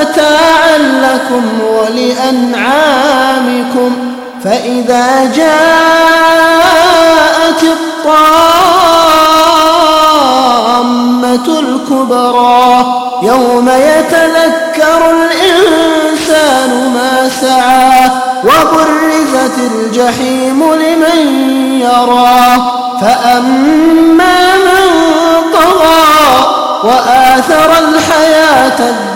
متاعا لكم ولأنعامكم فإذا جاءت الطامة الكبرى يوم يتذكر الإنسان ما سعى وبرزت الجحيم لمن يرى فأما من طغى وآثر الحياة الدنيا